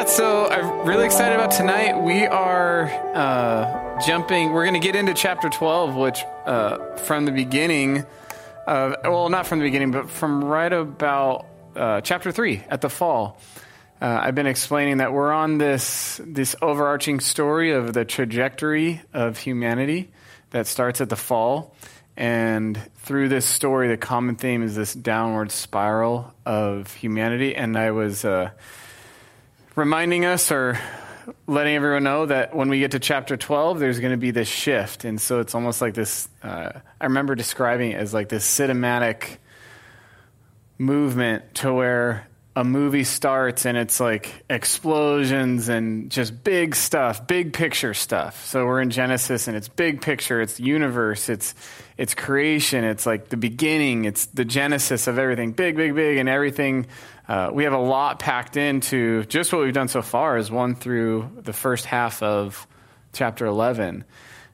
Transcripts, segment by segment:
Yeah, so I'm really excited about tonight. We are uh, jumping, we're going to get into chapter 12, which uh, from the beginning, of, well, not from the beginning, but from right about uh, chapter 3 at the fall. Uh, I've been explaining that we're on this, this overarching story of the trajectory of humanity that starts at the fall. And through this story, the common theme is this downward spiral of humanity. And I was uh, reminding us or letting everyone know that when we get to chapter 12, there's going to be this shift. And so it's almost like this uh, I remember describing it as like this cinematic movement to where a movie starts and it's like explosions and just big stuff, big picture stuff. So we're in Genesis and it's big picture, it's universe, it's it's creation, it's like the beginning, it's the genesis of everything, big, big, big, and everything. Uh, we have a lot packed into just what we've done so far is one through the first half of chapter 11.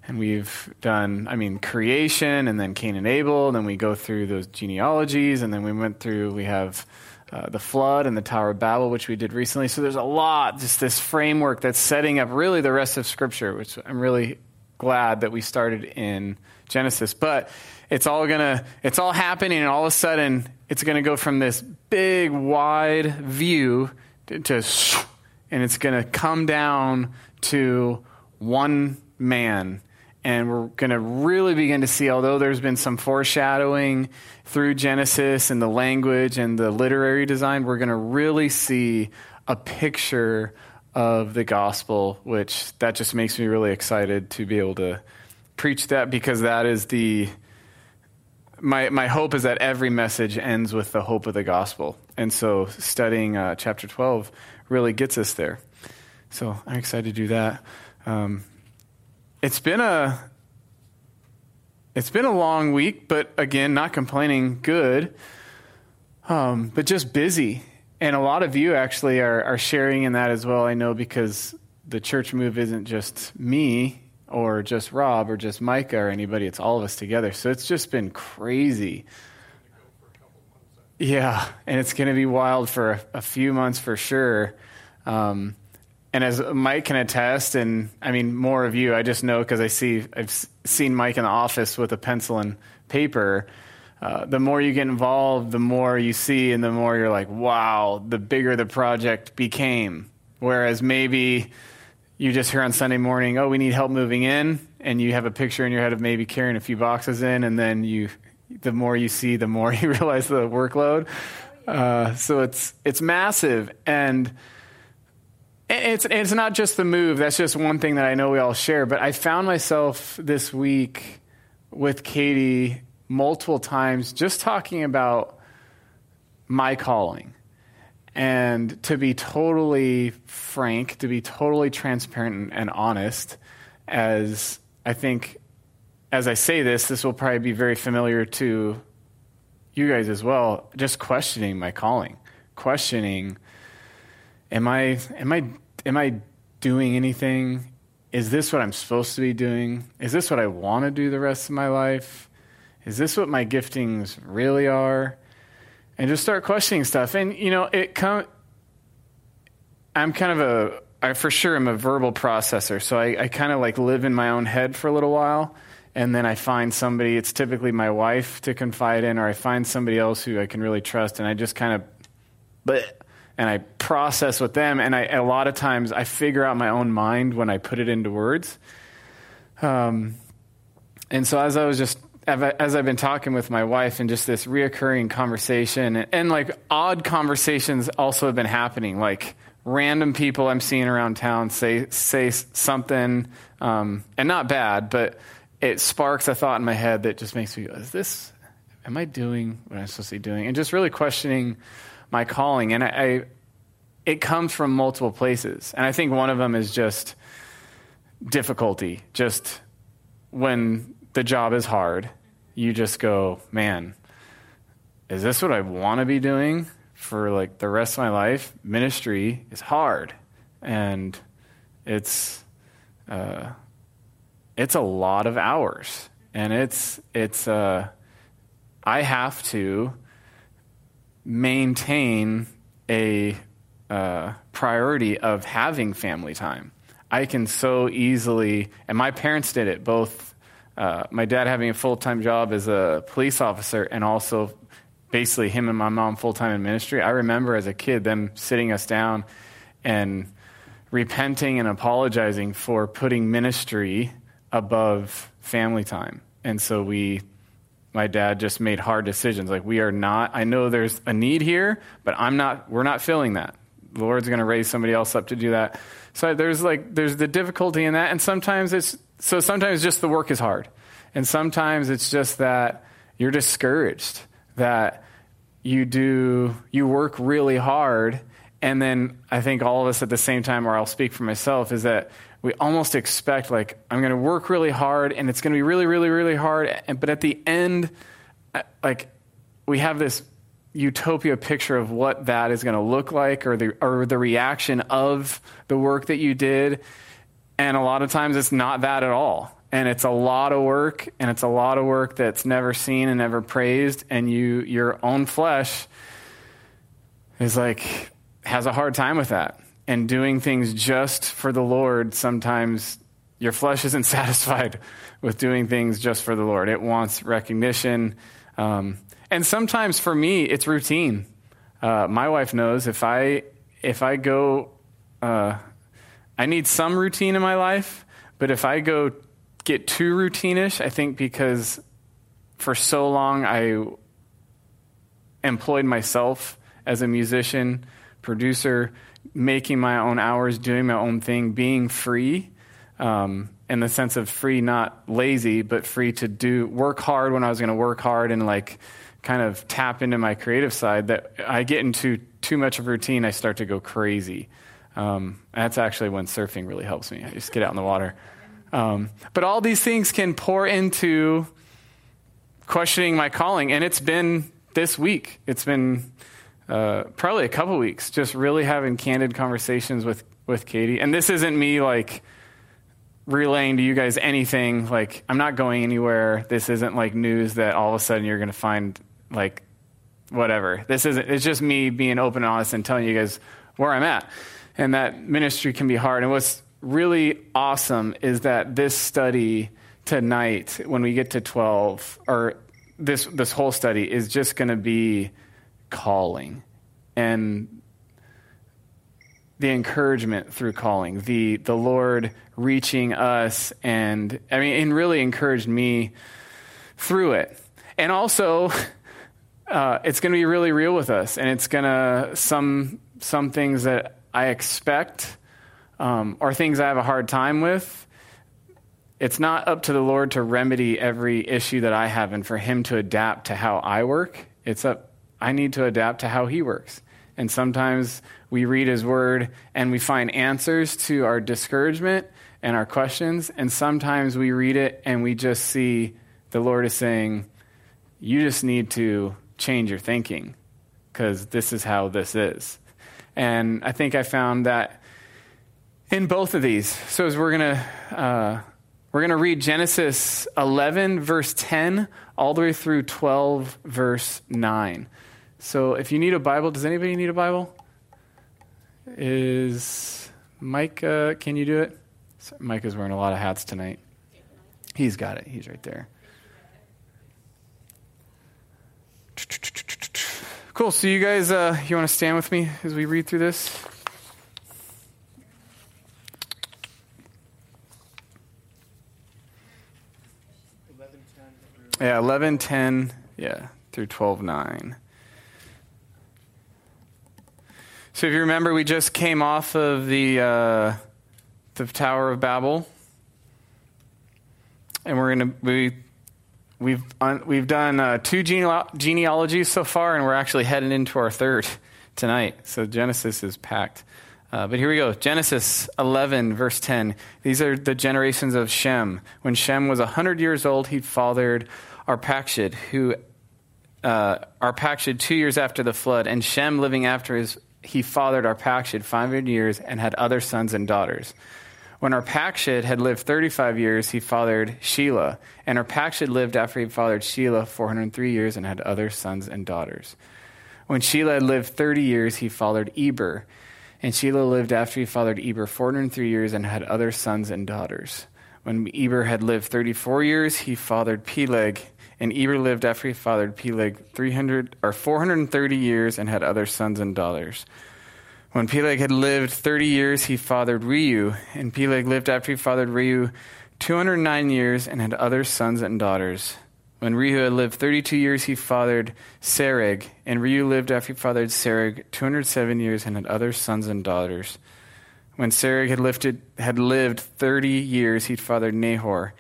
And we've done, I mean, creation and then Cain and Abel, and then we go through those genealogies, and then we went through, we have uh, the flood and the Tower of Babel, which we did recently. So there's a lot, just this framework that's setting up really the rest of Scripture, which I'm really glad that we started in Genesis. But it's all gonna, it's all happening, and all of a sudden, it's gonna go from this big, wide view to, to and it's gonna come down to one man. And we're going to really begin to see, although there's been some foreshadowing through Genesis and the language and the literary design, we're going to really see a picture of the gospel, which that just makes me really excited to be able to preach that because that is the my my hope is that every message ends with the hope of the gospel, and so studying uh, chapter twelve really gets us there. So I'm excited to do that. Um, it's been a it's been a long week, but again, not complaining, good. Um, but just busy, and a lot of you actually are, are sharing in that as well. I know because the church move isn't just me or just Rob or just Micah or anybody; it's all of us together. So it's just been crazy. Yeah, and it's going to be wild for a, a, few months for sure. Um, and as Mike can attest, and I mean more of you, I just know because I see I've seen Mike in the office with a pencil and paper. Uh, the more you get involved, the more you see, and the more you're like, wow, the bigger the project became. Whereas maybe you just hear on Sunday morning, oh, we need help moving in, and you have a picture in your head of maybe carrying a few boxes in, and then you, the more you see, the more you realize the workload. Uh, so it's it's massive, and it's, it's not just the move. That's just one thing that I know we all share. But I found myself this week with Katie multiple times just talking about my calling. And to be totally frank, to be totally transparent and honest, as I think, as I say this, this will probably be very familiar to you guys as well, just questioning my calling, questioning am I am I am I doing anything? Is this what I'm supposed to be doing? Is this what I want to do the rest of my life? Is this what my giftings really are? And just start questioning stuff. And you know, it come I'm kind of a I for sure am a verbal processor, so I, I kind of like live in my own head for a little while, and then I find somebody. It's typically my wife to confide in, or I find somebody else who I can really trust, and I just kind of, but and I process with them. And I, a lot of times I figure out my own mind when I put it into words. Um, and so as I was just, as I've been talking with my wife and just this reoccurring conversation and, and like odd conversations also have been happening, like random people I'm seeing around town say, say something, um, and not bad, but it sparks a thought in my head that just makes me go, is this, am I doing what I'm supposed to be doing? And just really questioning, my calling. And I, I, it comes from multiple places. And I think one of them is just difficulty. Just when the job is hard, you just go, man, is this what I want to be doing for like the rest of my life? Ministry is hard. And it's, uh, it's a lot of hours. And it's, it's, uh, I have to maintain a uh, priority of having family time. I can so easily, and my parents did it both. Uh, my dad having a full time job as a police officer, and also basically him and my mom full time in ministry. I remember as a kid them sitting us down and repenting and apologizing for putting ministry above family time. And so we, my dad just made hard decisions. Like, we are not, I know there's a need here, but I'm not, we're not filling that. The Lord's going to raise somebody else up to do that. So there's like, there's the difficulty in that. And sometimes it's, so sometimes just the work is hard. And sometimes it's just that you're discouraged, that you do, you work really hard and then I think all of us at the same time, or I'll speak for myself, is that we almost expect, like, I'm going to work really hard and it's going to be really, really, really hard. But at the end, like, we have this utopia picture of what that is going to look like or the, or the reaction of the work that you did. And a lot of times it's not that at all. And it's a lot of work, and it's a lot of work that's never seen and never praised. And you, your own flesh is like, has a hard time with that. And doing things just for the Lord, sometimes your flesh isn't satisfied with doing things just for the Lord. It wants recognition. Um, and sometimes for me, it's routine. Uh, my wife knows if I if I go, uh, I need some routine in my life. But if I go get too routinish, I think because for so long I employed myself as a musician producer, making my own hours, doing my own thing, being free. Um, in the sense of free, not lazy, but free to do work hard when I was going to work hard and like kind of tap into my creative side. That I get into too much of routine, I start to go crazy. Um, that's actually when surfing really helps me. I just get out in the water. Um, but all these things can pour into questioning my calling, and it's been this week. It's been uh, probably a couple weeks, just really having candid conversations with, with Katie. And this isn't me like relaying to you guys anything. Like, I'm not going anywhere. This isn't like news that all of a sudden you're going to find like whatever. This isn't, it's just me being open and honest and telling you guys where I'm at. And that ministry can be hard. And what's really awesome is that this study tonight, when we get to 12, or this, this whole study, is just going to be calling and the encouragement through calling, the, the Lord reaching us and, I mean, and really encouraged me through it. And also, uh, it's going to be really real with us, and it's going to, some, some things that I expect um, or things I have a hard time with. It's not up to the Lord to remedy every issue that I have and for Him to adapt to how I work. It's up I need to adapt to how he works. And sometimes we read his word and we find answers to our discouragement and our questions. And sometimes we read it and we just see the Lord is saying, You just need to change your thinking because this is how this is. And I think I found that in both of these. So as we're going to. Uh, we're going to read Genesis 11, verse 10, all the way through 12, verse 9. So if you need a Bible, does anybody need a Bible? Is Mike, uh, can you do it? Mike is wearing a lot of hats tonight. He's got it. He's right there. Cool. So you guys, uh, you want to stand with me as we read through this? Yeah, eleven ten. Yeah, through twelve nine. So if you remember, we just came off of the uh, the Tower of Babel, and we're gonna we we've un, we've done uh, two genealogies so far, and we're actually heading into our third tonight. So Genesis is packed. Uh, but here we go Genesis 11, verse 10. These are the generations of Shem. When Shem was 100 years old, he fathered Arpachshad, who uh, Arpachshad two years after the flood, and Shem living after his he fathered Arpachshad 500 years and had other sons and daughters. When Arpachshad had lived 35 years, he fathered Shelah. And Arpachshad lived after he fathered Shelah 403 years and had other sons and daughters. When Shelah had lived 30 years, he fathered Eber. And Shelah lived after he fathered Eber 403 years and had other sons and daughters. When Eber had lived 34 years, he fathered Peleg. And Eber lived after he fathered Peleg 300 or 430 years and had other sons and daughters. When Peleg had lived 30 years, he fathered Reu. And Peleg lived after he fathered Reu 209 years and had other sons and daughters. When Reu had lived 32 years, he fathered Serug. And Reu lived after he fathered Serug 207 years and had other sons and daughters. When Serug had, lifted, had lived 30 years, he fathered Nahor.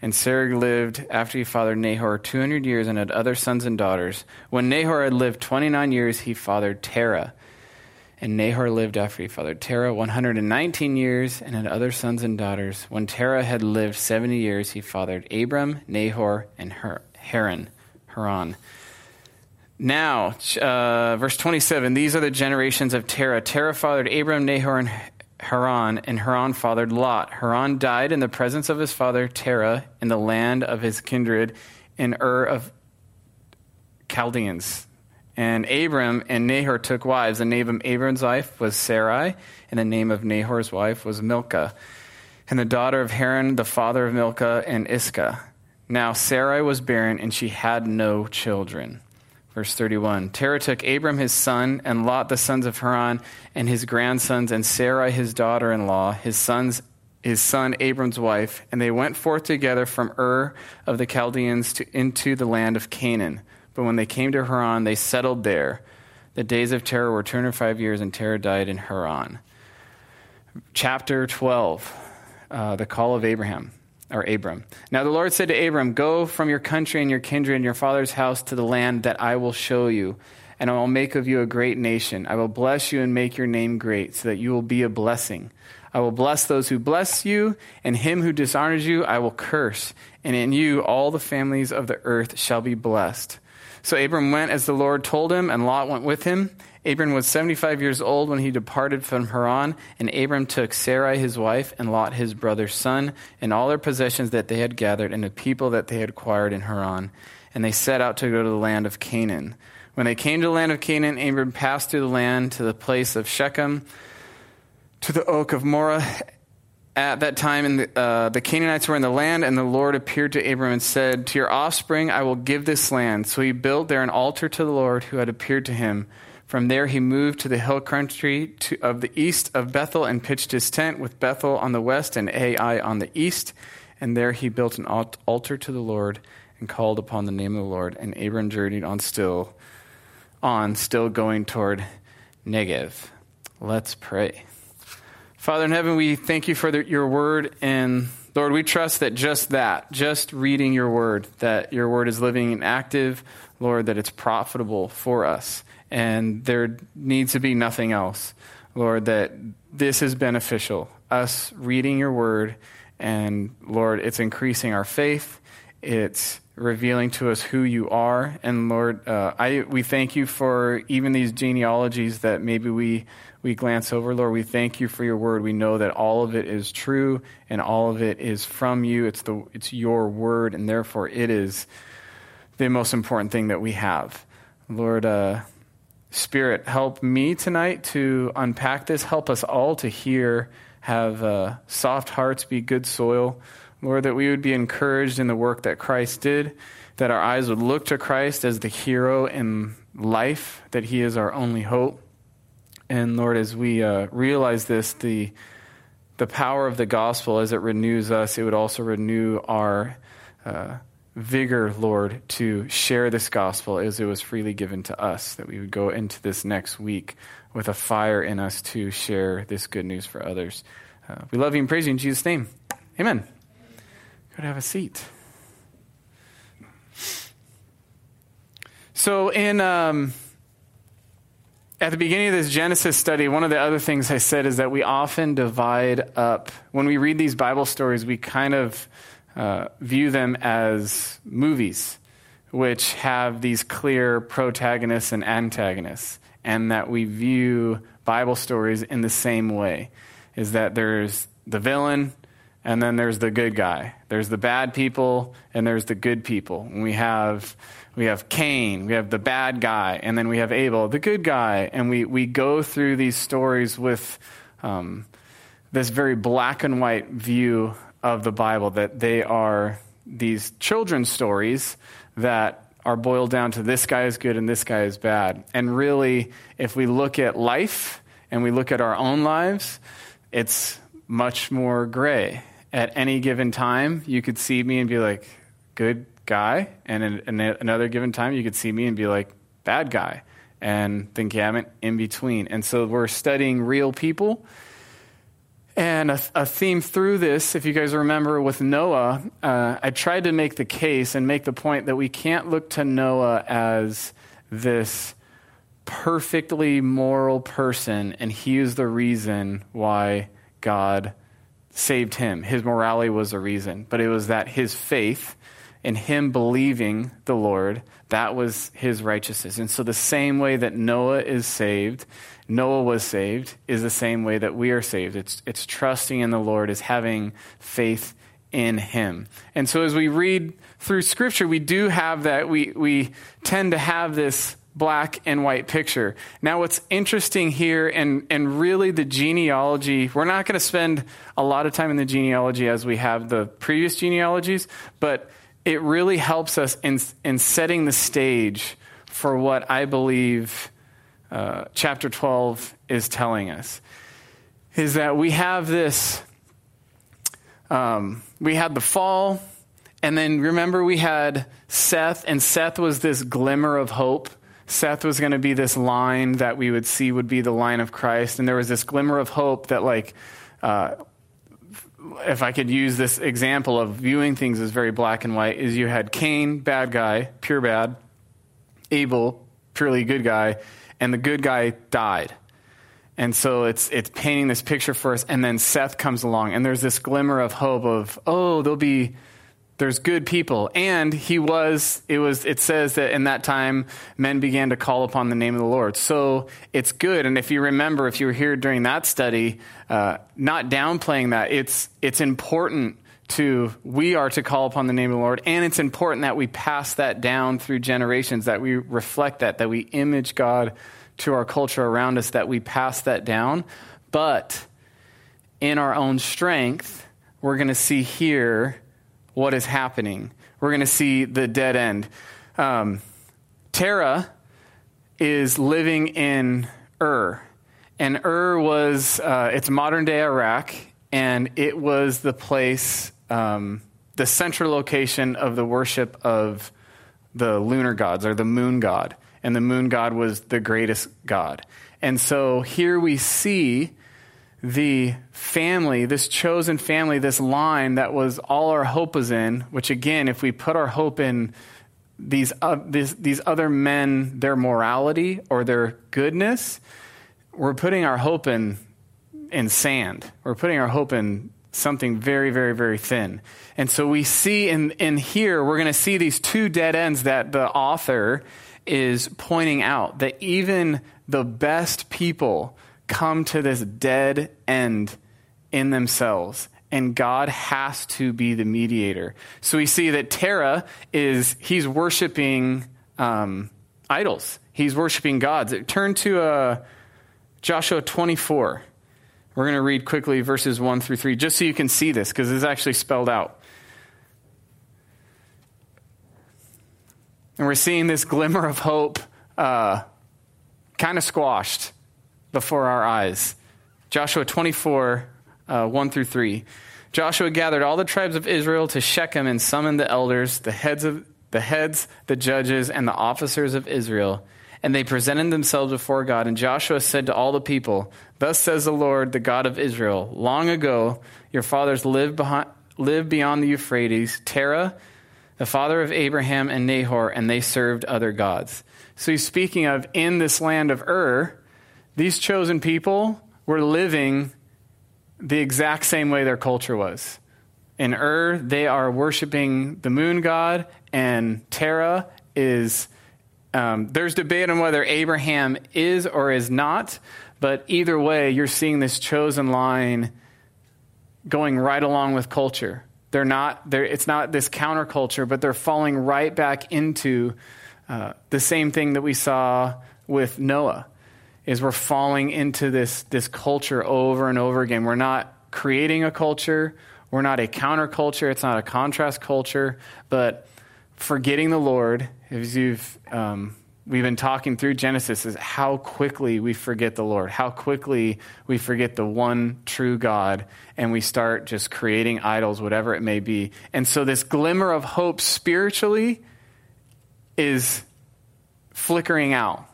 And Serug lived after he fathered Nahor 200 years and had other sons and daughters. When Nahor had lived 29 years, he fathered Terah. And Nahor lived after he fathered Terah 119 years and had other sons and daughters. When Terah had lived 70 years, he fathered Abram, Nahor, and Haran. Haran. Now, uh, verse 27 these are the generations of Terah. Terah fathered Abram, Nahor, and Haran, and Haran fathered Lot. Haran died in the presence of his father Terah in the land of his kindred in Ur of Chaldeans. And Abram and Nahor took wives. The name of Abram's wife was Sarai, and the name of Nahor's wife was Milcah. And the daughter of Haran, the father of Milcah and Iscah. Now Sarai was barren, and she had no children. Verse 31 Terah took Abram his son, and Lot the sons of Haran, and his grandsons, and Sarai his daughter in law, his sons his son Abram's wife, and they went forth together from Ur of the Chaldeans to, into the land of Canaan. But when they came to Haran, they settled there. The days of Terah were 205 years, and Terah died in Haran. Chapter 12, uh, the call of Abraham, or Abram. Now the Lord said to Abram, Go from your country and your kindred and your father's house to the land that I will show you, and I will make of you a great nation. I will bless you and make your name great, so that you will be a blessing. I will bless those who bless you, and him who dishonors you I will curse, and in you all the families of the earth shall be blessed. So Abram went as the Lord told him, and Lot went with him. Abram was 75 years old when he departed from Haran, and Abram took Sarai his wife, and Lot his brother's son, and all their possessions that they had gathered, and the people that they had acquired in Haran. And they set out to go to the land of Canaan. When they came to the land of Canaan, Abram passed through the land to the place of Shechem, to the oak of Moreh at that time, the, uh, the Canaanites were in the land, and the Lord appeared to Abram and said, To your offspring I will give this land. So he built there an altar to the Lord who had appeared to him. From there he moved to the hill country to, of the east of Bethel and pitched his tent with Bethel on the west and Ai on the east. And there he built an altar to the Lord and called upon the name of the Lord. And Abram journeyed on still, on still going toward Negev. Let's pray. Father in heaven, we thank you for the, your word. And Lord, we trust that just that, just reading your word, that your word is living and active, Lord, that it's profitable for us. And there needs to be nothing else. Lord, that this is beneficial, us reading your word. And Lord, it's increasing our faith. It's revealing to us who you are. And Lord, uh, I, we thank you for even these genealogies that maybe we we glance over. Lord, we thank you for your word. We know that all of it is true and all of it is from you. It's, the, it's your word, and therefore it is the most important thing that we have. Lord, uh, Spirit, help me tonight to unpack this. Help us all to hear, have uh, soft hearts, be good soil. Lord, that we would be encouraged in the work that Christ did, that our eyes would look to Christ as the hero in life, that he is our only hope. And Lord, as we uh, realize this, the, the power of the gospel as it renews us, it would also renew our uh, vigor, Lord, to share this gospel as it was freely given to us, that we would go into this next week with a fire in us to share this good news for others. Uh, we love you and praise you in Jesus' name. Amen. Go to have a seat. So, in. Um, at the beginning of this Genesis study, one of the other things I said is that we often divide up. When we read these Bible stories, we kind of uh, view them as movies, which have these clear protagonists and antagonists, and that we view Bible stories in the same way is that there's the villain, and then there's the good guy. There's the bad people, and there's the good people. And we have we have Cain, we have the bad guy, and then we have Abel, the good guy. And we, we go through these stories with um, this very black and white view of the Bible that they are these children's stories that are boiled down to this guy is good and this guy is bad. And really, if we look at life and we look at our own lives, it's much more gray. At any given time, you could see me and be like, good guy. And in another given time, you could see me and be like, bad guy. And think, yeah, I'm in between. And so we're studying real people. And a, a, theme through this, if you guys remember with Noah, uh, I tried to make the case and make the point that we can't look to Noah as this perfectly moral person, and he is the reason why God saved him. His morality was the reason, but it was that his faith and him believing the Lord, that was his righteousness. And so the same way that Noah is saved, Noah was saved, is the same way that we are saved. It's, it's trusting in the Lord, is having faith in him. And so as we read through scripture, we do have that, we, we tend to have this black and white picture. Now, what's interesting here, and, and really the genealogy, we're not going to spend a lot of time in the genealogy as we have the previous genealogies, but it really helps us in, in setting the stage for what I believe uh, chapter 12 is telling us. Is that we have this, um, we had the fall, and then remember we had Seth, and Seth was this glimmer of hope. Seth was going to be this line that we would see would be the line of Christ, and there was this glimmer of hope that, like, uh, if I could use this example of viewing things as very black and white, is you had Cain, bad guy, pure bad, Abel, purely good guy, and the good guy died. And so it's it's painting this picture for us, and then Seth comes along, and there's this glimmer of hope of oh, there'll be there's good people. And he was it was it says that in that time men began to call upon the name of the lord. So it's good. And if you remember if you were here during that study uh, not downplaying that it's it's important to we are to call upon the name of the lord. And it's important that we pass that down through generations that we reflect that that we image god to our culture around us that we pass that down. But in our own strength we're going to see here what is happening. We're going to see the dead end. Um, is living in Ur, and Ur was uh, it's modern day Iraq, and it was the place, um, the central location of the worship of the lunar gods or the moon god, and the moon god was the greatest god. And so here we see the family, this chosen family, this line that was all our hope was in, which again, if we put our hope in these, uh, these, these other men, their morality or their goodness, we're putting our hope in, in sand. We're putting our hope in something very, very, very thin. And so we see in, in here, we're going to see these two dead ends that the author is pointing out that even the best people come to this dead end in themselves and God has to be the mediator. So we see that Terah is, he's worshiping um, idols. He's worshiping gods. Turn to uh, Joshua 24. We're going to read quickly verses 1 through 3, just so you can see this, because it's actually spelled out. And we're seeing this glimmer of hope uh, kind of squashed before our eyes. Joshua 24, uh, 1 through 3. Joshua gathered all the tribes of Israel to Shechem and summoned the elders, the heads of the heads, the judges, and the officers of Israel. And they presented themselves before God. And Joshua said to all the people, Thus says the Lord, the God of Israel, long ago your fathers lived, behind, lived beyond the Euphrates, Terah, the father of Abraham and Nahor, and they served other gods. So he's speaking of in this land of Ur, these chosen people were living the exact same way their culture was. In Ur, they are worshiping the moon god, and Terah is. Um, there's debate on whether Abraham is or is not, but either way, you're seeing this chosen line going right along with culture. They're not, they're, it's not this counterculture, but they're falling right back into uh, the same thing that we saw with Noah, is we're falling into this, this culture over and over again. We're not creating a culture. We're not a counterculture. It's not a contrast culture, but forgetting the Lord, as you've um, we've been talking through Genesis, is how quickly we forget the Lord, how quickly we forget the one true God, and we start just creating idols, whatever it may be. And so, this glimmer of hope spiritually is flickering out.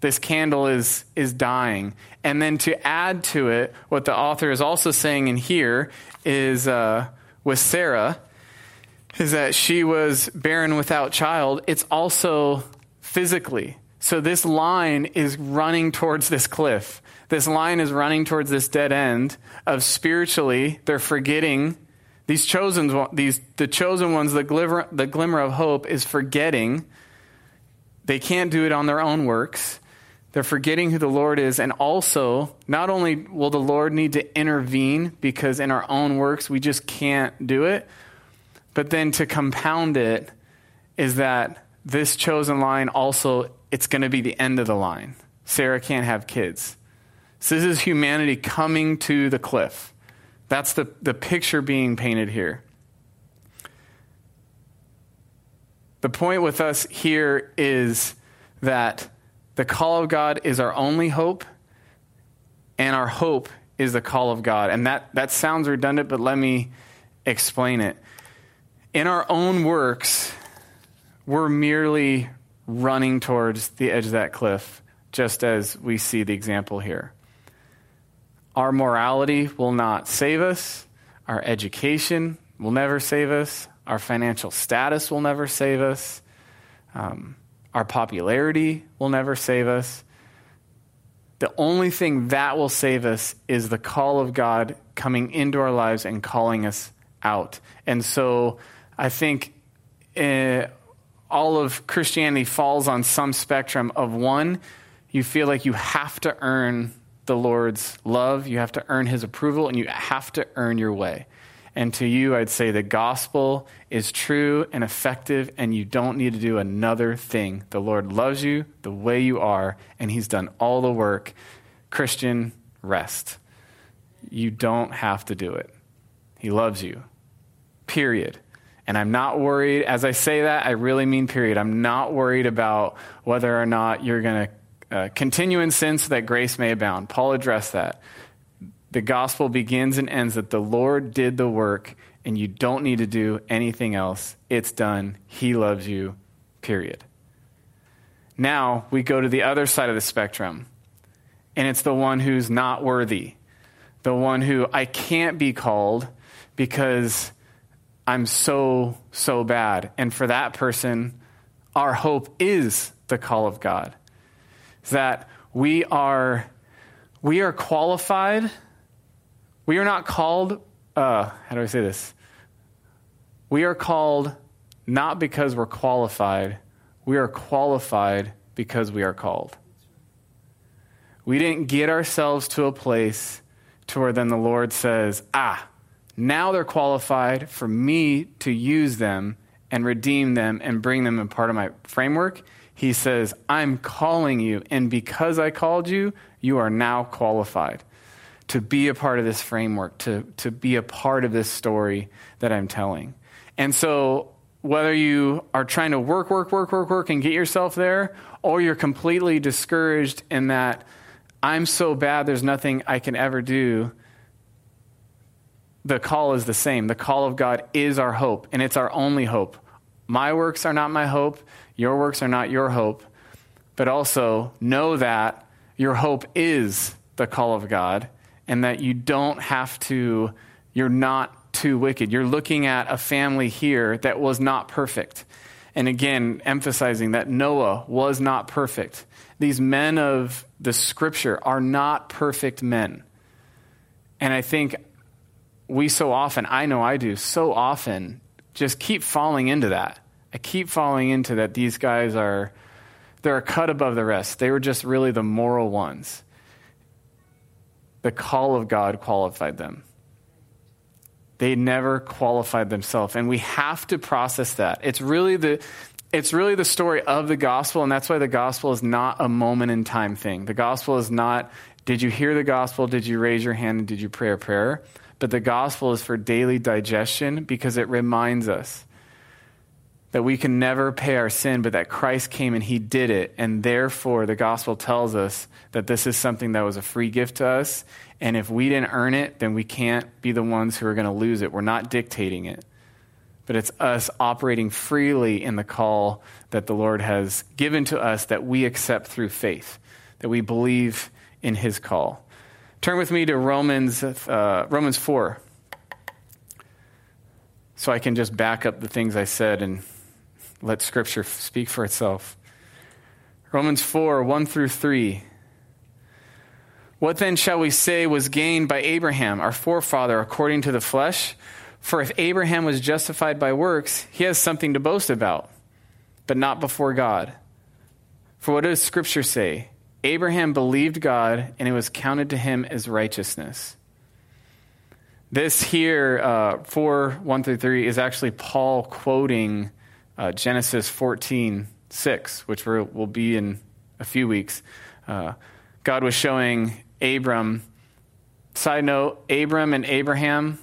This candle is, is dying. And then to add to it, what the author is also saying in here is uh, with Sarah, is that she was barren without child. It's also physically. So this line is running towards this cliff. This line is running towards this dead end of spiritually, they're forgetting these chosen these the chosen ones, the glimmer, the glimmer of hope is forgetting. They can't do it on their own works. They're forgetting who the Lord is. And also, not only will the Lord need to intervene because in our own works we just can't do it, but then to compound it is that this chosen line also, it's going to be the end of the line. Sarah can't have kids. So this is humanity coming to the cliff. That's the, the picture being painted here. The point with us here is that the call of God is our only hope, and our hope is the call of God. And that, that sounds redundant, but let me explain it in our own works, we're merely running towards the edge of that cliff, just as we see the example here. Our morality will not save us. Our education will never save us. Our financial status will never save us. Um, our popularity will never save us. The only thing that will save us is the call of God coming into our lives and calling us out. And so, I think uh, all of Christianity falls on some spectrum of one, you feel like you have to earn the Lord's love, you have to earn his approval, and you have to earn your way. And to you, I'd say the gospel is true and effective, and you don't need to do another thing. The Lord loves you the way you are, and He's done all the work. Christian, rest. You don't have to do it. He loves you. Period. And I'm not worried, as I say that, I really mean period. I'm not worried about whether or not you're going to uh, continue in sin so that grace may abound. Paul addressed that. The gospel begins and ends that the Lord did the work and you don't need to do anything else. It's done. He loves you, period. Now we go to the other side of the spectrum, and it's the one who's not worthy, the one who I can't be called because I'm so, so bad. And for that person, our hope is the call of God. That we are, we are qualified. We are not called, uh, how do I say this? We are called not because we're qualified, we are qualified because we are called. We didn't get ourselves to a place to where then the Lord says, ah, now they're qualified for me to use them and redeem them and bring them in part of my framework. He says, I'm calling you, and because I called you, you are now qualified to be a part of this framework, to, to be a part of this story that I'm telling. And so, whether you are trying to work, work, work, work, work, and get yourself there, or you're completely discouraged in that I'm so bad, there's nothing I can ever do, the call is the same. The call of God is our hope, and it's our only hope. My works are not my hope, your works are not your hope, but also know that your hope is the call of God, and that you don't have to, you're not too wicked. You're looking at a family here that was not perfect. And again, emphasizing that Noah was not perfect. These men of the scripture are not perfect men. And I think we so often, I know I do, so often just keep falling into that. I keep falling into that these guys are they're a cut above the rest. They were just really the moral ones. The call of God qualified them. They never qualified themselves. And we have to process that. It's really the it's really the story of the gospel, and that's why the gospel is not a moment in time thing. The gospel is not, did you hear the gospel? Did you raise your hand and did you pray a prayer? But the gospel is for daily digestion because it reminds us that we can never pay our sin, but that Christ came and he did it. And therefore, the gospel tells us that this is something that was a free gift to us. And if we didn't earn it, then we can't be the ones who are going to lose it. We're not dictating it. But it's us operating freely in the call that the Lord has given to us that we accept through faith, that we believe in his call. Turn with me to Romans, uh, Romans 4 so I can just back up the things I said and let Scripture speak for itself. Romans 4 1 through 3. What then shall we say was gained by Abraham, our forefather, according to the flesh? For if Abraham was justified by works, he has something to boast about, but not before God. For what does Scripture say? Abraham believed God, and it was counted to him as righteousness. This here, uh, 4 1 through 3, is actually Paul quoting uh, Genesis 14 6, which will be in a few weeks. Uh, God was showing Abram. Side note Abram and Abraham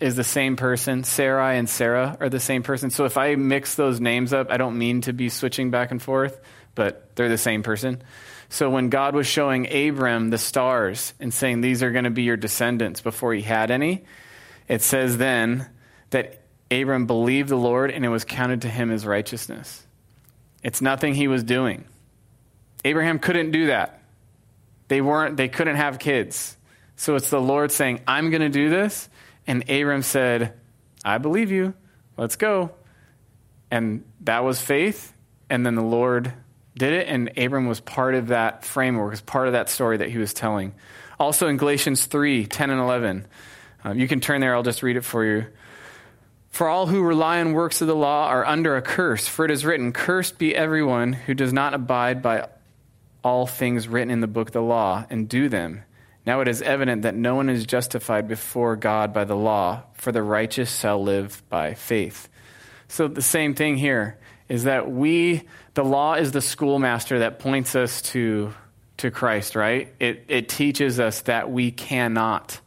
is the same person. Sarai and Sarah are the same person. So if I mix those names up, I don't mean to be switching back and forth, but they're the same person. So when God was showing Abram the stars and saying, These are going to be your descendants before he had any, it says then that Abram believed the Lord and it was counted to him as righteousness. It's nothing he was doing. Abraham couldn't do that. They weren't they couldn't have kids. So it's the Lord saying, "I'm going to do this." And Abram said, "I believe you. Let's go." And that was faith, and then the Lord did it and Abram was part of that framework, was part of that story that he was telling. Also in Galatians 3, 10 and 11. Um, you can turn there, I'll just read it for you. For all who rely on works of the law are under a curse, for it is written, Cursed be everyone who does not abide by all things written in the book of the law and do them. Now it is evident that no one is justified before God by the law, for the righteous shall live by faith. So the same thing here is that we, the law is the schoolmaster that points us to, to Christ, right? It, it teaches us that we cannot,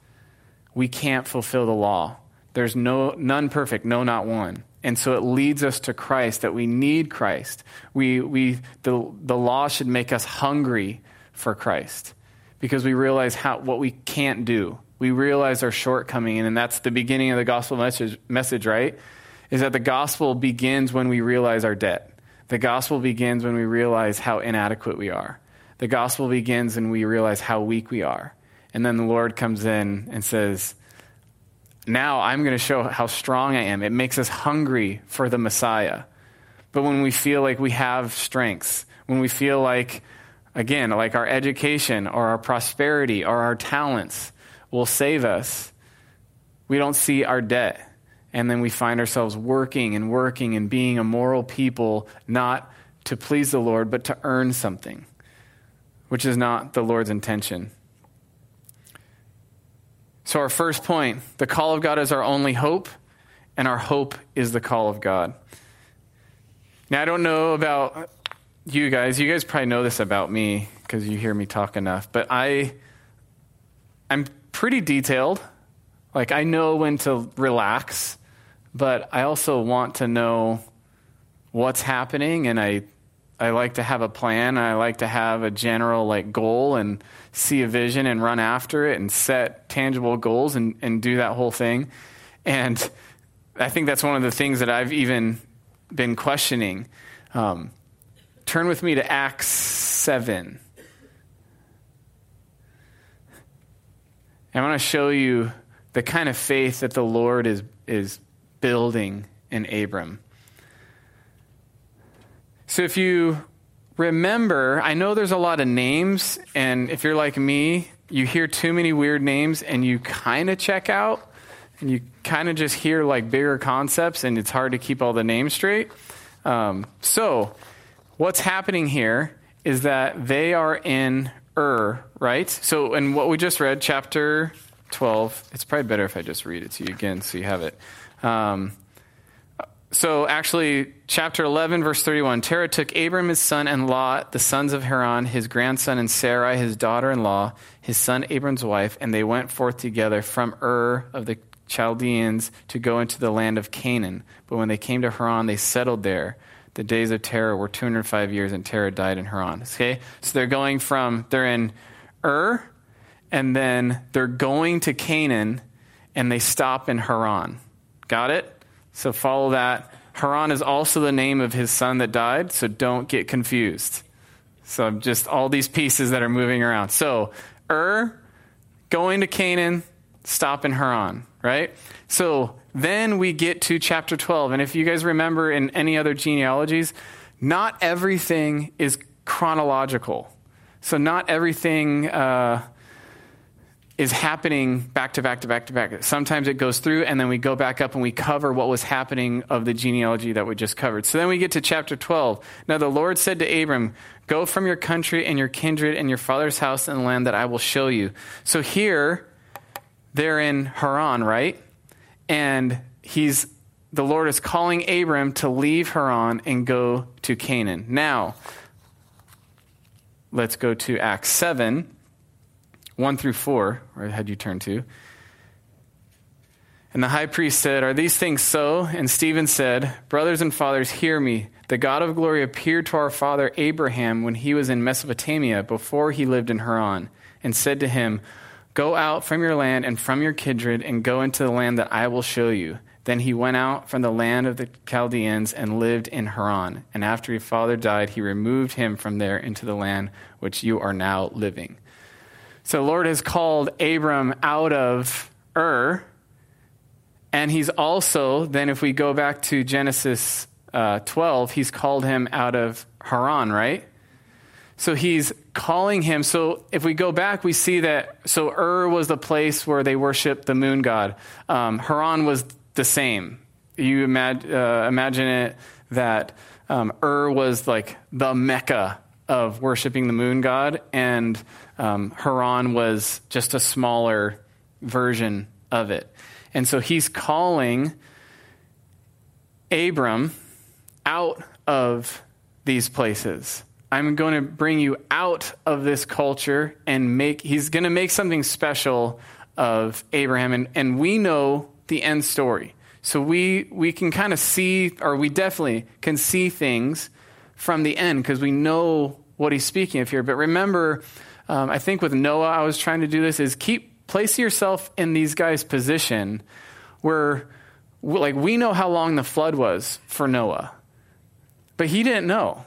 we can't fulfill the law. There's no, none perfect, no, not one. And so it leads us to Christ, that we need Christ. We, we, the, the law should make us hungry for Christ because we realize how, what we can't do. We realize our shortcoming, and that's the beginning of the gospel message, message, right? Is that the gospel begins when we realize our debt. The gospel begins when we realize how inadequate we are. The gospel begins when we realize how weak we are. And then the Lord comes in and says, now I'm going to show how strong I am. It makes us hungry for the Messiah. But when we feel like we have strengths, when we feel like, again, like our education or our prosperity or our talents will save us, we don't see our debt. And then we find ourselves working and working and being a moral people, not to please the Lord, but to earn something, which is not the Lord's intention. So, our first point the call of God is our only hope, and our hope is the call of God. Now, I don't know about you guys. You guys probably know this about me because you hear me talk enough, but I, I'm pretty detailed. Like, I know when to relax, but I also want to know what's happening, and I I like to have a plan. I like to have a general like goal and see a vision and run after it and set tangible goals and, and do that whole thing. And I think that's one of the things that I've even been questioning. Um, turn with me to Acts 7. I want to show you the kind of faith that the Lord is, is building in Abram. So if you remember, I know there's a lot of names, and if you're like me, you hear too many weird names and you kind of check out, and you kind of just hear like bigger concepts, and it's hard to keep all the names straight. Um, so, what's happening here is that they are in Ur, right? So, in what we just read, chapter 12. It's probably better if I just read it to you again so you have it. Um, so actually, chapter 11, verse 31 Terah took Abram his son and Lot, the sons of Haran, his grandson, and Sarai, his daughter in law, his son Abram's wife, and they went forth together from Ur of the Chaldeans to go into the land of Canaan. But when they came to Haran, they settled there. The days of Terah were 205 years, and Terah died in Haran. Okay? So they're going from, they're in Ur, and then they're going to Canaan, and they stop in Haran. Got it? So follow that. Haran is also the name of his son that died, so don't get confused. So just all these pieces that are moving around. So Ur, going to Canaan, stop in Haran, right? So then we get to chapter 12. And if you guys remember in any other genealogies, not everything is chronological. So not everything. Uh, is happening back to back to back to back. Sometimes it goes through, and then we go back up and we cover what was happening of the genealogy that we just covered. So then we get to chapter 12. Now the Lord said to Abram, Go from your country and your kindred and your father's house and land that I will show you. So here, they're in Haran, right? And he's the Lord is calling Abram to leave Haran and go to Canaan. Now, let's go to Acts 7 1 through 4, or had you turn to. And the high priest said, Are these things so? And Stephen said, Brothers and fathers, hear me. The God of glory appeared to our father Abraham when he was in Mesopotamia before he lived in Haran, and said to him, Go out from your land and from your kindred, and go into the land that I will show you. Then he went out from the land of the Chaldeans and lived in Haran. And after his father died, he removed him from there into the land which you are now living. So, Lord has called Abram out of Ur. And he's also, then, if we go back to Genesis uh, 12, he's called him out of Haran, right? So he's calling him. So if we go back, we see that. So Ur was the place where they worshiped the moon god. Um, Haran was the same. You imag- uh, imagine it that um, Ur was like the mecca of worshiping the moon god, and um, Haran was just a smaller version of it. And so he's calling Abram out of these places. I'm going to bring you out of this culture and make, he's going to make something special of Abraham. And, and we know the end story. So we, we can kind of see, or we definitely can see things from the end because we know what he's speaking of here. But remember, um, I think with Noah, I was trying to do this is keep place yourself in these guys' position where, like, we know how long the flood was for Noah, but he didn't know.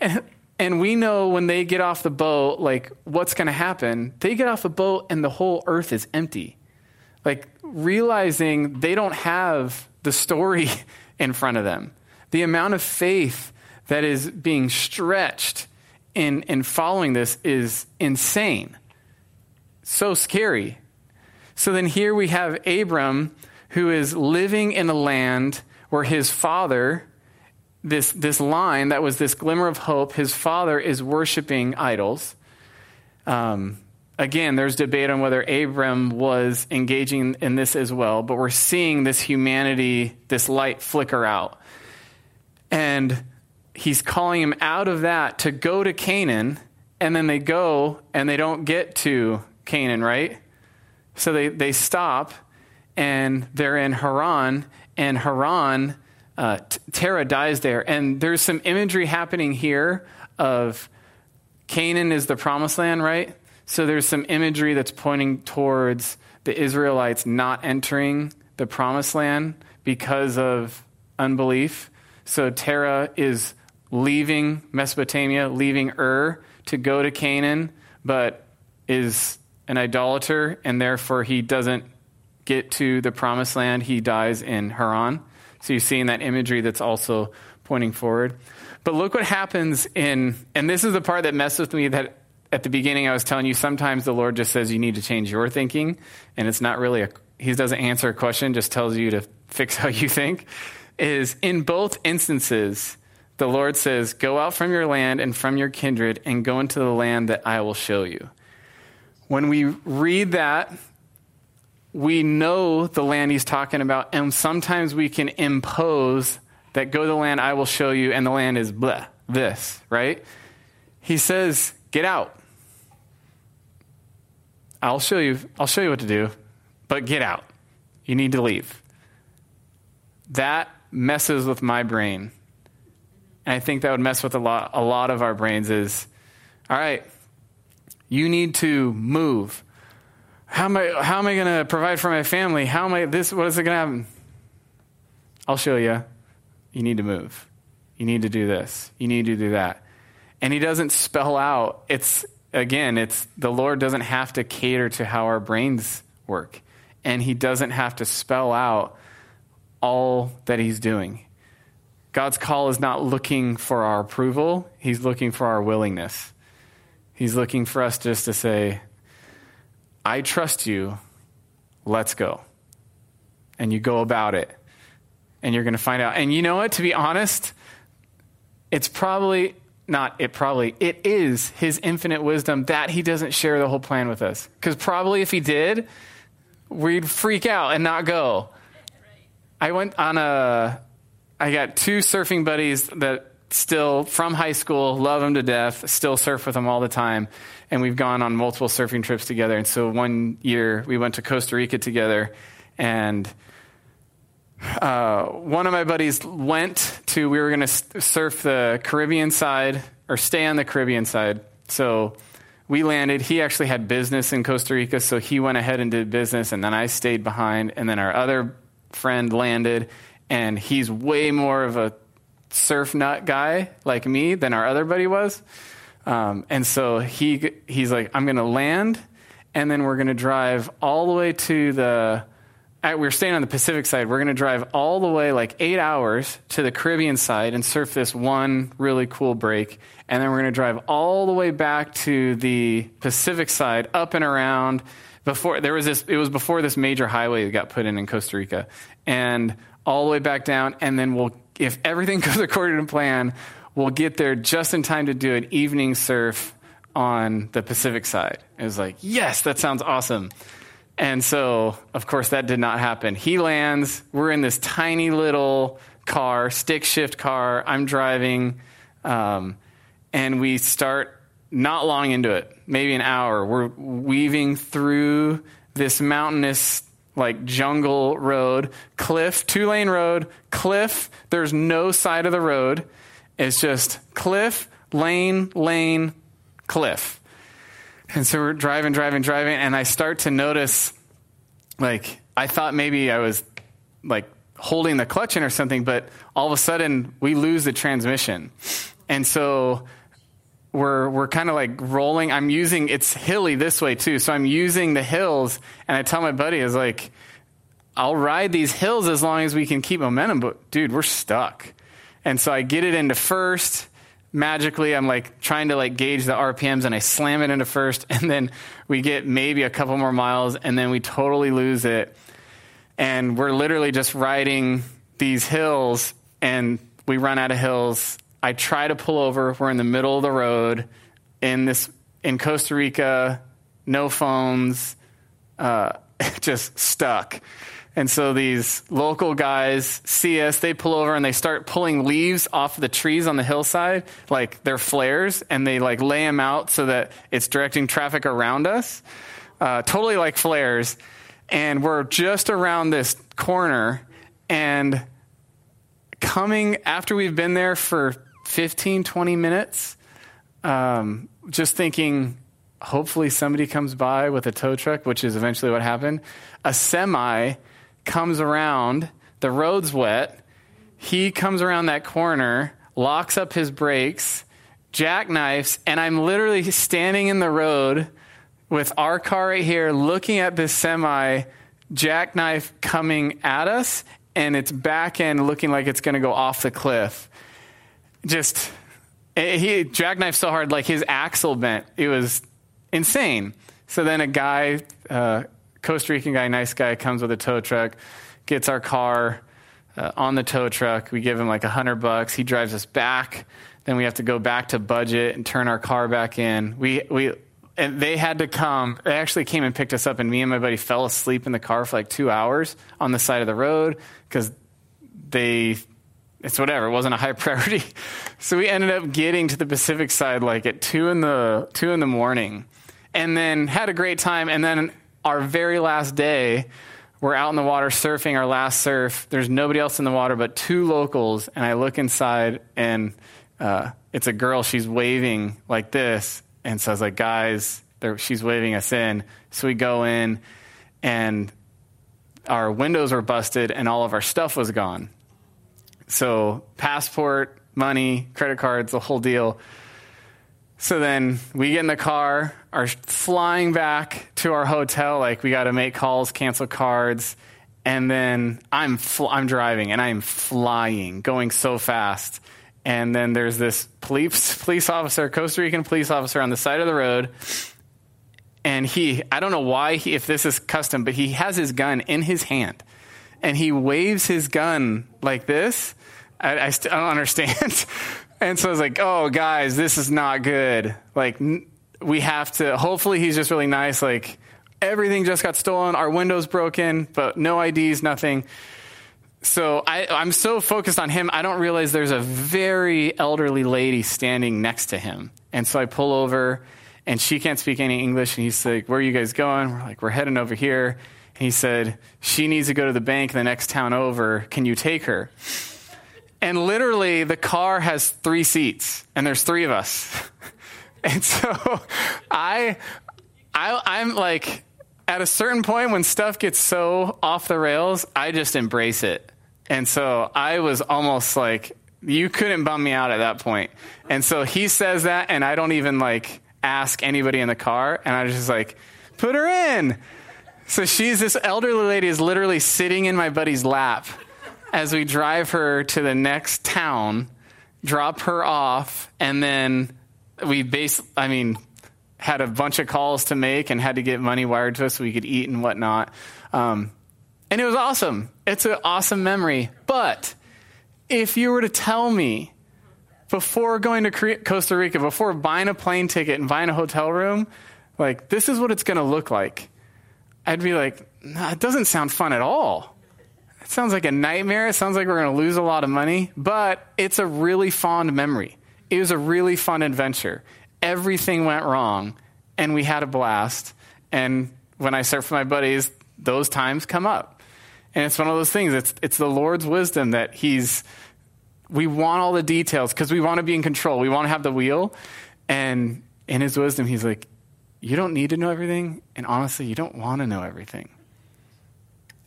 And, and we know when they get off the boat, like, what's going to happen. They get off the boat and the whole earth is empty. Like, realizing they don't have the story in front of them. The amount of faith that is being stretched in, in following this is insane. So scary. So then here we have Abram who is living in a land where his father, this, this line that was this glimmer of hope, his father is worshiping idols. Um, again, there's debate on whether Abram was engaging in this as well, but we're seeing this humanity, this light flicker out. And he's calling him out of that to go to Canaan, and then they go and they don't get to Canaan, right? So they, they stop and they're in Haran, and Haran, uh, Terah dies there. And there's some imagery happening here of Canaan is the promised land, right? So there's some imagery that's pointing towards the Israelites not entering the promised land because of unbelief. So Terah is leaving Mesopotamia, leaving Ur to go to Canaan, but is an idolater, and therefore he doesn't get to the promised land. He dies in Haran. So you're seeing that imagery that's also pointing forward. But look what happens in, and this is the part that messed with me that at the beginning I was telling you sometimes the Lord just says you need to change your thinking, and it's not really a, he doesn't answer a question, just tells you to fix how you think. Is in both instances, the Lord says, Go out from your land and from your kindred and go into the land that I will show you. When we read that, we know the land he's talking about, and sometimes we can impose that go to the land I will show you, and the land is blah, this, right? He says, get out. I'll show you, I'll show you what to do, but get out. You need to leave. That messes with my brain. And I think that would mess with a lot, a lot of our brains is, all right, you need to move. How am I, how am I going to provide for my family? How am I, this, what is it going to happen? I'll show you. You need to move. You need to do this. You need to do that. And he doesn't spell out, it's, again, it's the Lord doesn't have to cater to how our brains work. And he doesn't have to spell out all that he's doing. God's call is not looking for our approval, he's looking for our willingness. He's looking for us just to say, I trust you, let's go. And you go about it, and you're going to find out. And you know what? To be honest, it's probably not it probably it is his infinite wisdom that he doesn't share the whole plan with us because probably if he did we'd freak out and not go i went on a i got two surfing buddies that still from high school love them to death still surf with them all the time and we've gone on multiple surfing trips together and so one year we went to costa rica together and uh, one of my buddies went to, we were going to surf the Caribbean side or stay on the Caribbean side. So we landed. He actually had business in Costa Rica, so he went ahead and did business, and then I stayed behind. And then our other friend landed, and he's way more of a surf nut guy like me than our other buddy was. Um, and so he he's like, I'm to land, and then we're to drive all the way to the we're staying on the Pacific side. We're to drive all the way, like eight hours, to the Caribbean side and surf this one really cool break. And then we're to drive all the way back to the Pacific side, up and around. Before there was this, it was before this major highway that got put in in Costa Rica, and all the way back down. And then we'll, if everything goes according to plan, we'll get there just in time to do an evening surf on the Pacific side. It was like, yes, that sounds awesome. And so, of course, that did not happen. He lands. We're in this tiny little car, stick shift car. I'm driving. Um, and we start not long into it, maybe an hour. We're weaving through this mountainous, like jungle road, cliff, two lane road, cliff. There's no side of the road. It's just cliff, lane, lane, cliff. And so we're driving, driving, driving, and I start to notice, like, I thought maybe I was like holding the clutch in or something, but all of a sudden we lose the transmission. And so we're we're kind of like rolling. I'm using it's hilly this way too, so I'm using the hills. And I tell my buddy, "Is like, I'll ride these hills as long as we can keep momentum." But dude, we're stuck. And so I get it into first, magically I'm like trying to like gauge the RPMs and I slam it into first and then we get maybe a couple more miles and then we totally lose it. And we're literally just riding these hills and we run out of hills. I try to pull over. We're in the middle of the road in this in Costa Rica, no phones, uh, just stuck. And so these local guys see us, they pull over and they start pulling leaves off the trees on the hillside, like they're flares, and they like lay them out so that it's directing traffic around us, uh, totally like flares. And we're just around this corner, and coming after we've been there for 15, 20 minutes, um, just thinking, hopefully somebody comes by with a tow truck, which is eventually what happened. A semi comes around, the road's wet. He comes around that corner, locks up his brakes, jackknifes, and I'm literally standing in the road with our car right here looking at this semi jackknife coming at us and its back end looking like it's going to go off the cliff. Just eh, he jackknifed so hard like his axle bent. It was insane. So then a guy uh, Costa Rican guy, nice guy, comes with a tow truck, gets our car uh, on the tow truck. We give him like a hundred bucks. He drives us back. Then we have to go back to budget and turn our car back in. We we and they had to come. They actually came and picked us up, and me and my buddy fell asleep in the car for like two hours on the side of the road because they it's whatever. It wasn't a high priority. So we ended up getting to the Pacific side like at two in the two in the morning, and then had a great time. And then our very last day, we're out in the water surfing our last surf. There's nobody else in the water but two locals, and I look inside, and uh, it's a girl. She's waving like this, and so I was like, guys, she's waving us in. So we go in, and our windows were busted, and all of our stuff was gone. So passport, money, credit cards, the whole deal. So then we get in the car, are flying back to our hotel. Like we got to make calls, cancel cards, and then I'm fl- I'm driving and I'm flying, going so fast. And then there's this police police officer, Costa Rican police officer, on the side of the road. And he, I don't know why, he, if this is custom, but he has his gun in his hand, and he waves his gun like this I, I, st- I don't understand. and so I was like, oh, guys, this is not good. Like, n- we have to, hopefully, he's just really nice. Like, everything just got stolen, our windows broken, but no IDs, nothing. So I, I'm so focused on him, I don't realize there's a very elderly lady standing next to him. And so I pull over, and she can't speak any English. And he's like, Where are you guys going? We're like, We're heading over here. He said, She needs to go to the bank the next town over. Can you take her? And literally, the car has three seats, and there's three of us. and so I, I, I'm like, at a certain point when stuff gets so off the rails, I just embrace it. And so I was almost like, you couldn't bum me out at that point. And so he says that, and I don't even like ask anybody in the car. And I was just like, put her in. So she's this elderly lady is literally sitting in my buddy's lap as we drive her to the next town, drop her off, and then we base, I mean, had a bunch of calls to make and had to get money wired to us so we could eat and whatnot. Um, and it was awesome. It's an awesome memory. But if you were to tell me before going to Costa Rica, before buying a plane ticket and buying a hotel room, like, this is what it's going to look like, I'd be like, nah, it doesn't sound fun at all. It sounds like a nightmare. It sounds like we're going to lose a lot of money, but it's a really fond memory. It was a really fun adventure. Everything went wrong, and we had a blast. And when I surf with my buddies, those times come up. And it's one of those things. It's, it's the Lord's wisdom that He's, we want all the details because we want to be in control. We want to have the wheel. And in His wisdom, He's like, you don't need to know everything. And honestly, you don't want to know everything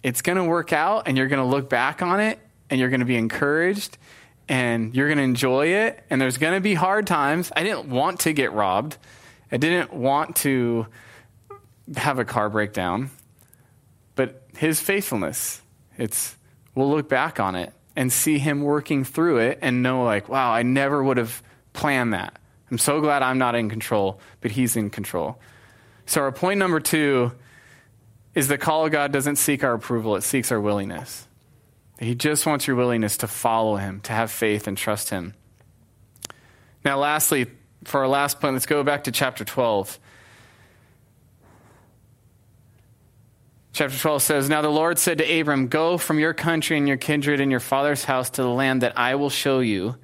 it's going to work out and you're going to look back on it and you're going to be encouraged and you're going to enjoy it and there's going to be hard times. I didn't want to get robbed. I didn't want to have a car breakdown. But his faithfulness, it's we'll look back on it and see him working through it and know like, wow, I never would have planned that. I'm so glad I'm not in control, but he's in control. So our point number 2 is the call of God doesn't seek our approval, it seeks our willingness. He just wants your willingness to follow him, to have faith and trust him. Now, lastly, for our last point, let's go back to chapter 12. Chapter 12 says, Now the Lord said to Abram, Go from your country and your kindred and your father's house to the land that I will show you,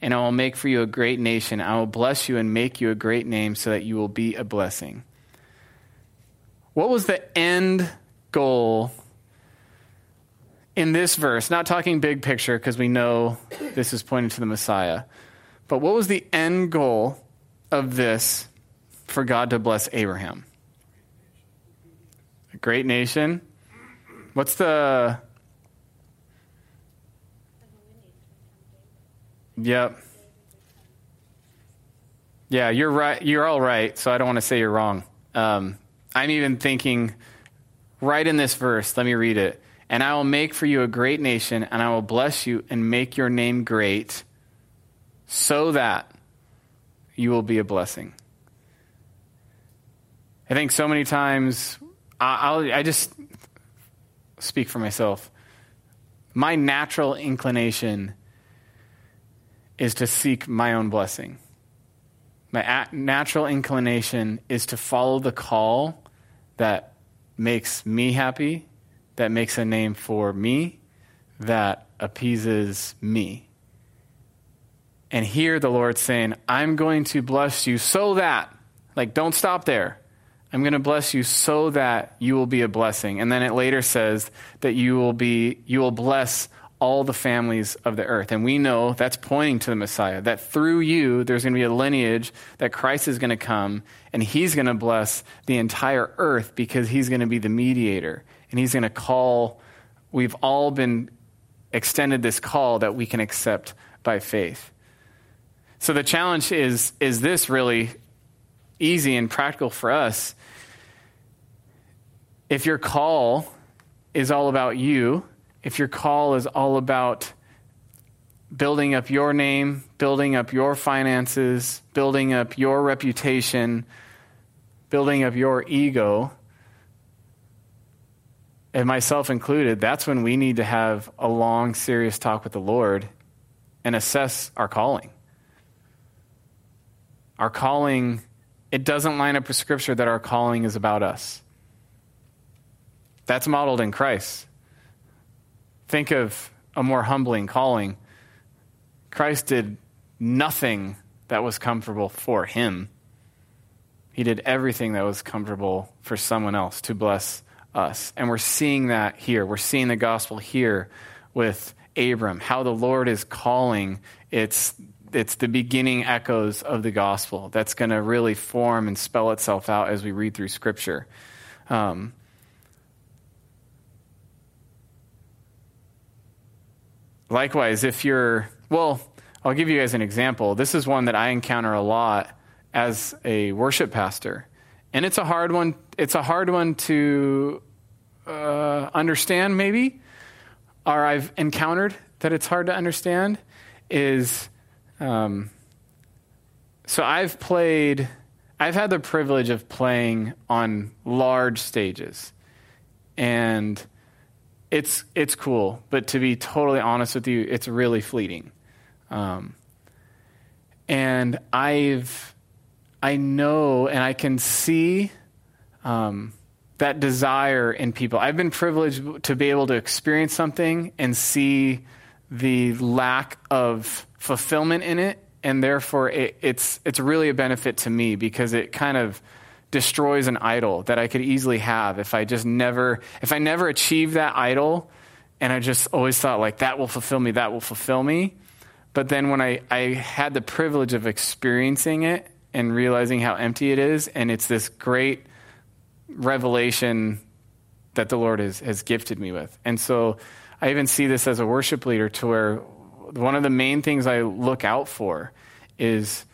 and I will make for you a great nation. I will bless you and make you a great name so that you will be a blessing. What was the end goal in this verse? Not talking big picture because we know this is pointing to the Messiah. But what was the end goal of this for God to bless Abraham? A great nation. What's the. Yep. Yeah, you're right. You're all right. So I don't want to say you're wrong. Um, I'm even thinking right in this verse, let me read it. And I will make for you a great nation, and I will bless you and make your name great, so that you will be a blessing. I think so many times, I'll, I just speak for myself. My natural inclination is to seek my own blessing. My natural inclination is to follow the call that makes me happy, that makes a name for me, that appeases me. And here the Lord saying, I'm going to bless you so that, like, don't stop there. I'm going to bless you so that you will be a blessing. And then it later says that you will be, you will bless all the families of the earth. And we know that's pointing to the Messiah, that through you, there's going to be a lineage that Christ is going to come and he's going to bless the entire earth because he's going to be the mediator. And he's going to call, we've all been extended this call that we can accept by faith. So the challenge is, is this really easy and practical for us? If your call is all about you, if your call is all about building up your name, building up your finances, building up your reputation, building up your ego, and myself included, that's when we need to have a long, serious talk with the Lord and assess our calling. Our calling, it doesn't line up with Scripture that our calling is about us. That's modeled in Christ. Think of a more humbling calling. Christ did nothing that was comfortable for him. He did everything that was comfortable for someone else to bless us. And we're seeing that here. We're seeing the gospel here with Abram, how the Lord is calling. It's, it's the beginning echoes of the gospel that's going to really form and spell itself out as we read through Scripture. Um, Likewise, if you're, well, I'll give you guys an example. This is one that I encounter a lot as a worship pastor. And it's a hard one. It's a hard one to uh, understand, maybe, or I've encountered that it's hard to understand. Is um, so I've played. I've had the privilege of playing on large stages, and it's it's cool, but to be totally honest with you, it's really fleeting. Um, and I've I know and I can see um, that desire in people. I've been privileged to be able to experience something and see the lack of fulfillment in it, and therefore it, it's it's really a benefit to me because it kind of destroys an idol that I could easily have if I just never, if I never achieve that idol and I just always thought like that will fulfill me, that will fulfill me. But then when I, I had the privilege of experiencing it and realizing how empty it is, and it's this great revelation that the Lord has, has gifted me with. And so I even see this as a worship leader to where one of the main things I look out for is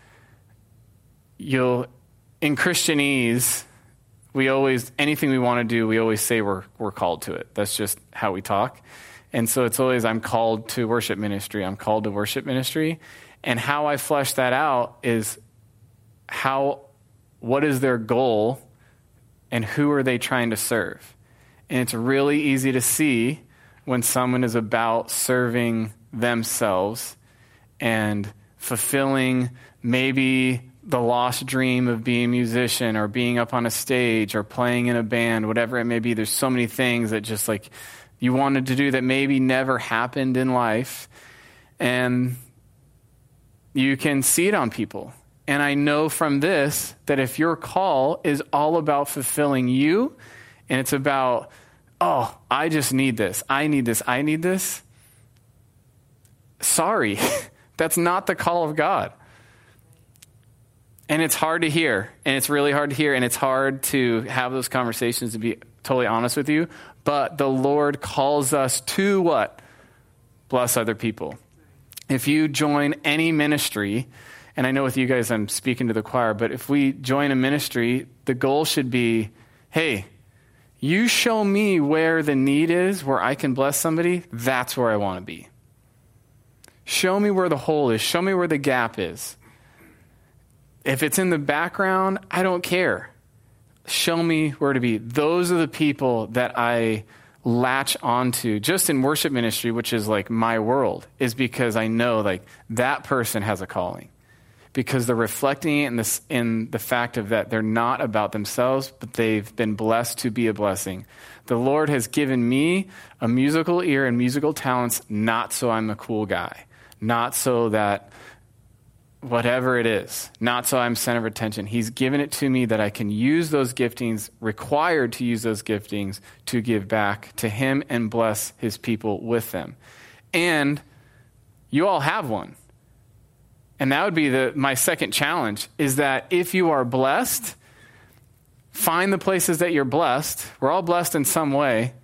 you'll in Christianese, we always, anything we want to do, we always say we're, we're called to it. That's just how we talk. And so it's always, I'm called to worship ministry. I'm called to worship ministry. And how I flesh that out is how, what is their goal and who are they trying to serve? And it's really easy to see when someone is about serving themselves and fulfilling maybe the lost dream of being a musician or being up on a stage or playing in a band, whatever it may be. There's so many things that just like you wanted to do that maybe never happened in life. And you can see it on people. And I know from this that if your call is all about fulfilling you and it's about, oh, I just need this, I need this, I need this, sorry, that's not the call of God. And it's hard to hear, and it's really hard to hear, and it's hard to have those conversations, to be totally honest with you. But the Lord calls us to what? Bless other people. If you join any ministry, and I know with you guys I'm speaking to the choir, but if we join a ministry, the goal should be hey, you show me where the need is, where I can bless somebody, that's where I want to be. Show me where the hole is, show me where the gap is. If it's in the background, I don't care. Show me where to be. Those are the people that I latch onto just in worship ministry, which is like my world, is because I know like that person has a calling. because they're reflecting in, this, in the fact of that they're not about themselves, but they've been blessed to be a blessing. The Lord has given me a musical ear and musical talents, not so I'm a cool guy, not so that whatever it is, not so I'm center of attention. He's given it to me that I can use those giftings, required to use those giftings to give back to Him and bless His people with them. And you all have one. And that would be the, my second challenge is that if you are blessed, find the places that you're blessed. We're all blessed in some way.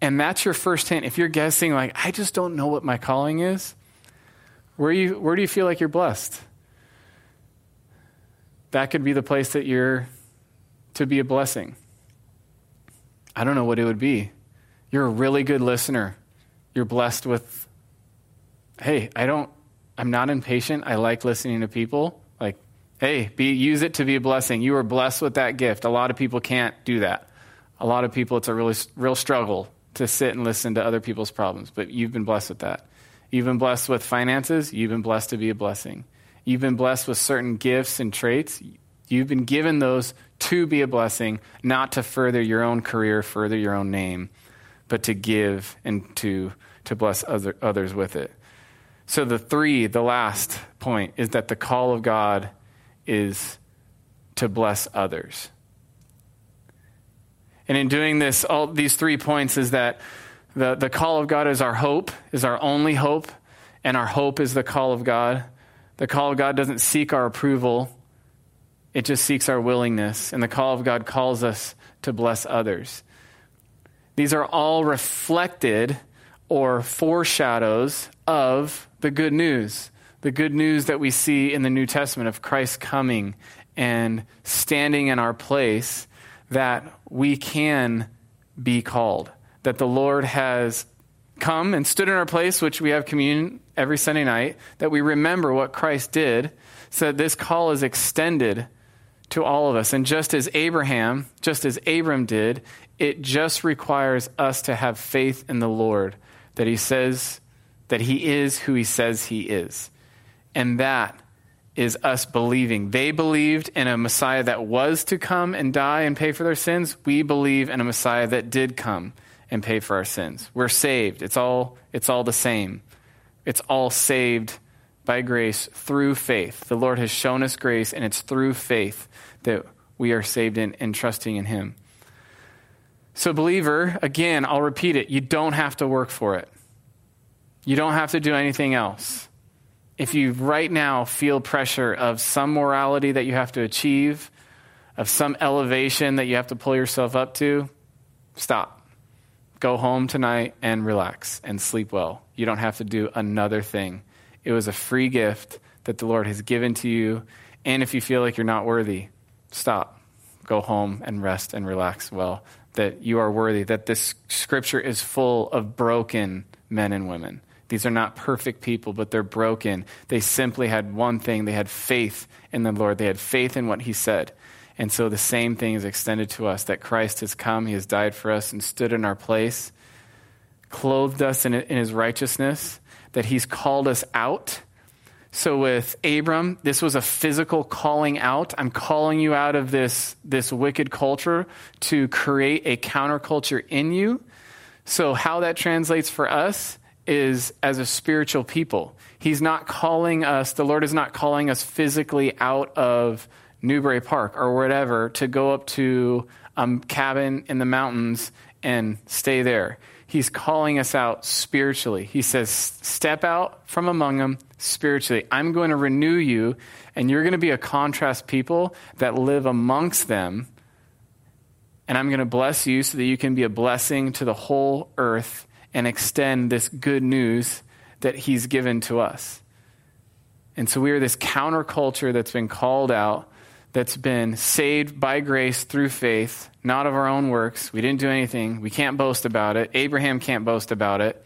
And that's your first hint. If you're guessing, like, I just don't know what my calling is, where, you, where do you feel like you're blessed? That could be the place that you're to be a blessing. I don't know what it would be. You're a really good listener. You're blessed with, hey, I don't, I'm not impatient. I like listening to people. Like, hey, be, use it to be a blessing. You are blessed with that gift. A lot of people can't do that. A lot of people, it's a really real struggle to sit and listen to other people's problems, but you've been blessed with that. You've been blessed with finances. You've been blessed to be a blessing. You've been blessed with certain gifts and traits. You've been given those to be a blessing, not to further your own career, further your own name, but to give and to, to bless other, others with it. So, the three, the last point, is that the call of God is to bless others. And in doing this, all these three points is that the, the call of God is our hope, is our only hope, and our hope is the call of God. The call of God doesn't seek our approval, it just seeks our willingness. And the call of God calls us to bless others. These are all reflected or foreshadows of the good news. The good news that we see in the New Testament of Christ coming and standing in our place that we can be called that the Lord has come and stood in our place, which we have communion every Sunday night, that we remember what Christ did, so that this call is extended to all of us. And just as Abraham, just as Abram did, it just requires us to have faith in the Lord, that he says that he is who he says he is. And that is us believing. They believed in a Messiah that was to come and die and pay for their sins. We believe in a Messiah that did come and pay for our sins. We're saved. It's all, it's all the same. It's all saved by grace through faith. The Lord has shown us grace, and it's through faith that we are saved in and trusting in Him. So, believer, again, I'll repeat it. You don't have to work for it. You don't have to do anything else. If you right now feel pressure of some morality that you have to achieve, of some elevation that you have to pull yourself up to, stop go home tonight and relax and sleep well. You don't have to do another thing. It was a free gift that the Lord has given to you. And if you feel like you're not worthy, stop. Go home and rest and relax well. That you are worthy, that this scripture is full of broken men and women. These are not perfect people, but they're broken. They simply had one thing they had faith in the Lord, they had faith in what He said. And so the same thing is extended to us that Christ has come, He has died for us and stood in our place, clothed us in, in His righteousness, that He's called us out. So with Abram, this was a physical calling out. I'm calling you out of this, this wicked culture to create a counterculture in you. So how that translates for us is as a spiritual people. He's not calling us, the Lord is not calling us physically out of Newbury Park or whatever to go up to a cabin in the mountains and stay there. He's calling us out spiritually. He says, Step out from among them spiritually. I'm going to renew you, and you're going to be a contrast people that live amongst them. And I'm going to bless you so that you can be a blessing to the whole earth and extend this good news that He's given to us. And so we are this counterculture that's been called out that's been saved by grace through faith, not of our own works. We didn't do anything. We can't boast about it. Abraham can't boast about it.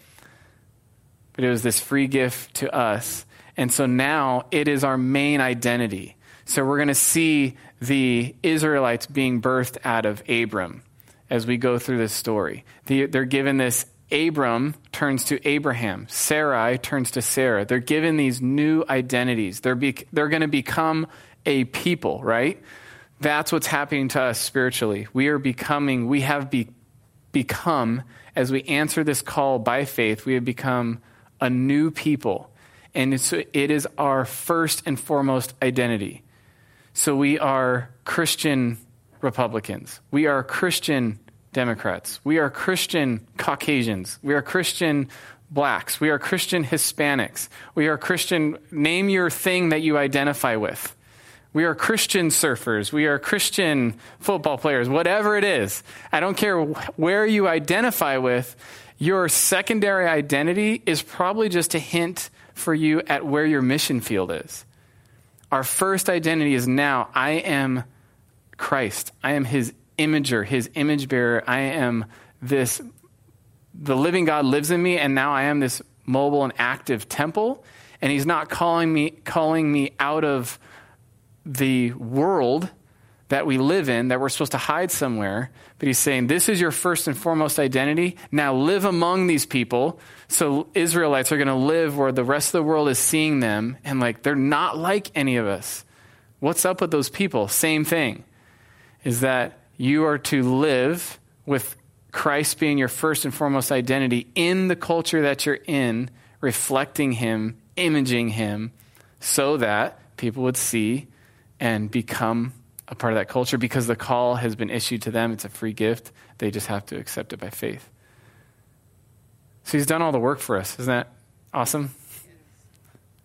But it was this free gift to us. And so now it is our main identity. So we're going to see the Israelites being birthed out of Abram as we go through this story. They're given this Abram turns to Abraham. Sarai turns to Sarah. They're given these new identities. They're, be, they're going to become a people, right? That's what's happening to us spiritually. We are becoming, we have be, become, as we answer this call by faith, we have become a new people. And it's, it is our first and foremost identity. So we are Christian Republicans. We are Christian Democrats. We are Christian Caucasians. We are Christian blacks. We are Christian Hispanics. We are Christian, name your thing that you identify with. We are Christian surfers. We are Christian football players, whatever it is. I don't care where you identify with. Your secondary identity is probably just a hint for you at where your mission field is. Our first identity is now I am Christ. I am his imager, his image bearer. I am this, the living God lives in me, and now I am this mobile and active temple. And he's not calling me, calling me out of the world that we live in, that we're supposed to hide somewhere. But he's saying, This is your first and foremost identity. Now live among these people. So Israelites are going to live where the rest of the world is seeing them, and like they're not like any of us. What's up with those people? Same thing. Is that you are to live with Christ being your first and foremost identity in the culture that you're in, reflecting Him, imaging Him, so that people would see and become a part of that culture because the call has been issued to them. It's a free gift. They just have to accept it by faith. So He's done all the work for us. Isn't that awesome?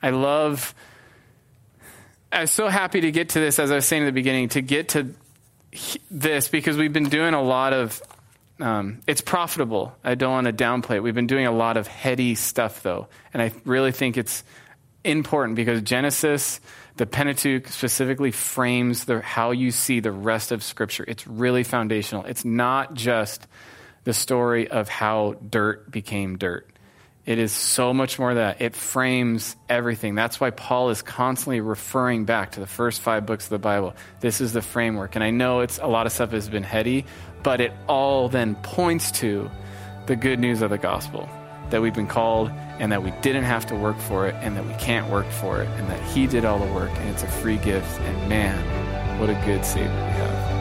I love. I was so happy to get to this, as I was saying at the beginning, to get to this because we've been doing a lot of um, it's profitable. I don't want to downplay it. We've been doing a lot of heady stuff, though. And I really think it's important because Genesis, the Pentateuch specifically frames the, how you see the rest of Scripture. It's really foundational. It's not just the story of how dirt became dirt. It is so much more than that. It frames everything. That's why Paul is constantly referring back to the first five books of the Bible. This is the framework. And I know it's a lot of stuff has been heady, but it all then points to the good news of the gospel that we've been called and that we didn't have to work for it and that we can't work for it and that he did all the work and it's a free gift. And man, what a good Savior we have.